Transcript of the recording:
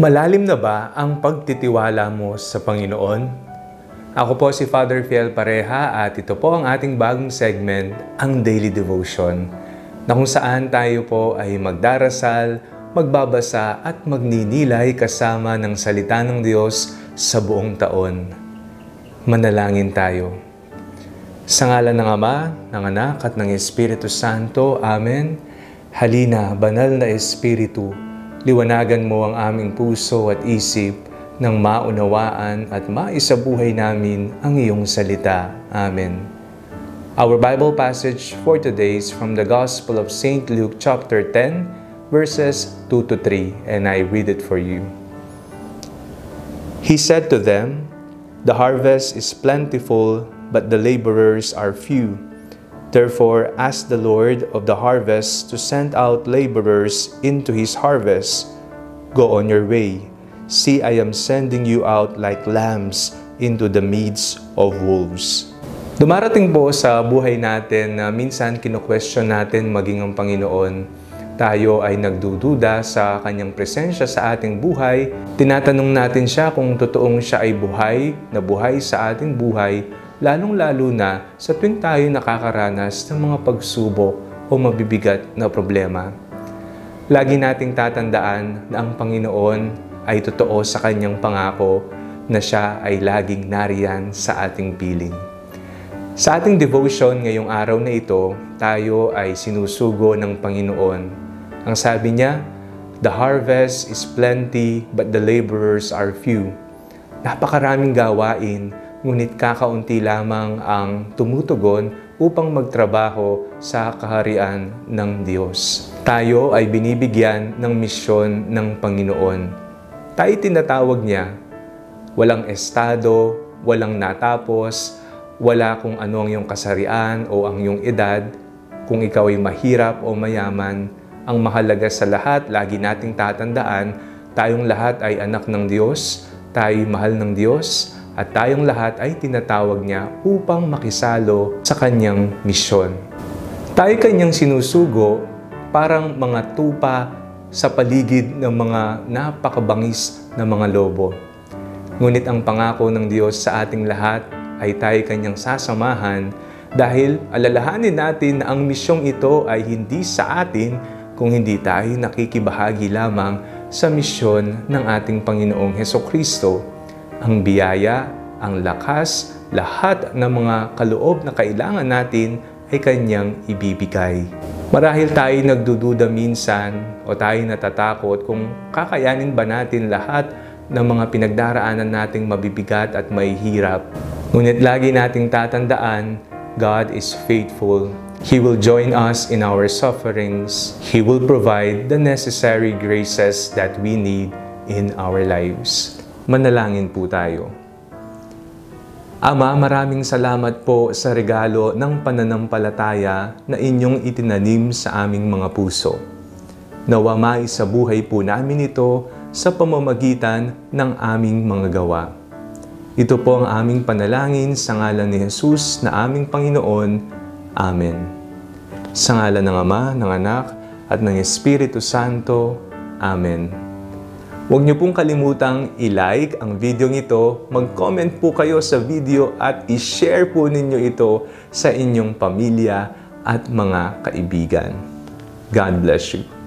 Malalim na ba ang pagtitiwala mo sa Panginoon? Ako po si Father Fiel Pareha at ito po ang ating bagong segment, ang Daily Devotion, na kung saan tayo po ay magdarasal, magbabasa at magninilay kasama ng salita ng Diyos sa buong taon. Manalangin tayo. Sa ngalan ng Ama, ng Anak at ng Espiritu Santo, Amen. Halina, banal na Espiritu, liwanagan mo ang aming puso at isip nang maunawaan at maisabuhay namin ang iyong salita. Amen. Our Bible passage for today is from the Gospel of St. Luke chapter 10, verses 2 to 3, and I read it for you. He said to them, The harvest is plentiful, but the laborers are few. Therefore, ask the Lord of the harvest to send out laborers into his harvest. Go on your way. See, I am sending you out like lambs into the midst of wolves. Dumarating po sa buhay natin na minsan kino-question natin maging ang Panginoon. Tayo ay nagdududa sa kanyang presensya sa ating buhay. Tinatanong natin siya kung totoong siya ay buhay, na buhay sa ating buhay, lalong-lalo na sa tuwing tayo nakakaranas ng mga pagsubok o mabibigat na problema. Lagi nating tatandaan na ang Panginoon ay totoo sa kanyang pangako na siya ay laging nariyan sa ating piling. Sa ating devotion ngayong araw na ito, tayo ay sinusugo ng Panginoon. Ang sabi niya, The harvest is plenty, but the laborers are few. Napakaraming gawain, ngunit kakaunti lamang ang tumutugon upang magtrabaho sa kaharian ng Diyos. Tayo ay binibigyan ng misyon ng Panginoon. Tayo tinatawag niya, walang estado, walang natapos, wala kung ano ang iyong kasarian o ang iyong edad, kung ikaw ay mahirap o mayaman, ang mahalaga sa lahat, lagi nating tatandaan, tayong lahat ay anak ng Diyos, tayo mahal ng Diyos, at tayong lahat ay tinatawag niya upang makisalo sa kanyang misyon. Tayo kanyang sinusugo parang mga tupa sa paligid ng mga napakabangis na mga lobo. Ngunit ang pangako ng Diyos sa ating lahat ay tayo kanyang sasamahan dahil alalahanin natin na ang misyong ito ay hindi sa atin kung hindi tayo nakikibahagi lamang sa misyon ng ating Panginoong Heso Kristo. Ang biyaya, ang lakas, lahat ng mga kaloob na kailangan natin ay Kanyang ibibigay. Marahil tayo nagdududa minsan o tayo natatakot kung kakayanin ba natin lahat ng mga pinagdaraanan nating mabibigat at may hirap. Ngunit lagi nating tatandaan, God is faithful. He will join us in our sufferings. He will provide the necessary graces that we need in our lives. Manalangin po tayo. Ama, maraming salamat po sa regalo ng pananampalataya na inyong itinanim sa aming mga puso. Nawa sa buhay po namin ito sa pamamagitan ng aming mga gawa. Ito po ang aming panalangin sa ngalan ni Jesus na aming Panginoon. Amen. Sa ngalan ng Ama, ng Anak, at ng Espiritu Santo. Amen. Huwag niyo pong kalimutang i-like ang video ito, mag-comment po kayo sa video at i-share po ninyo ito sa inyong pamilya at mga kaibigan. God bless you.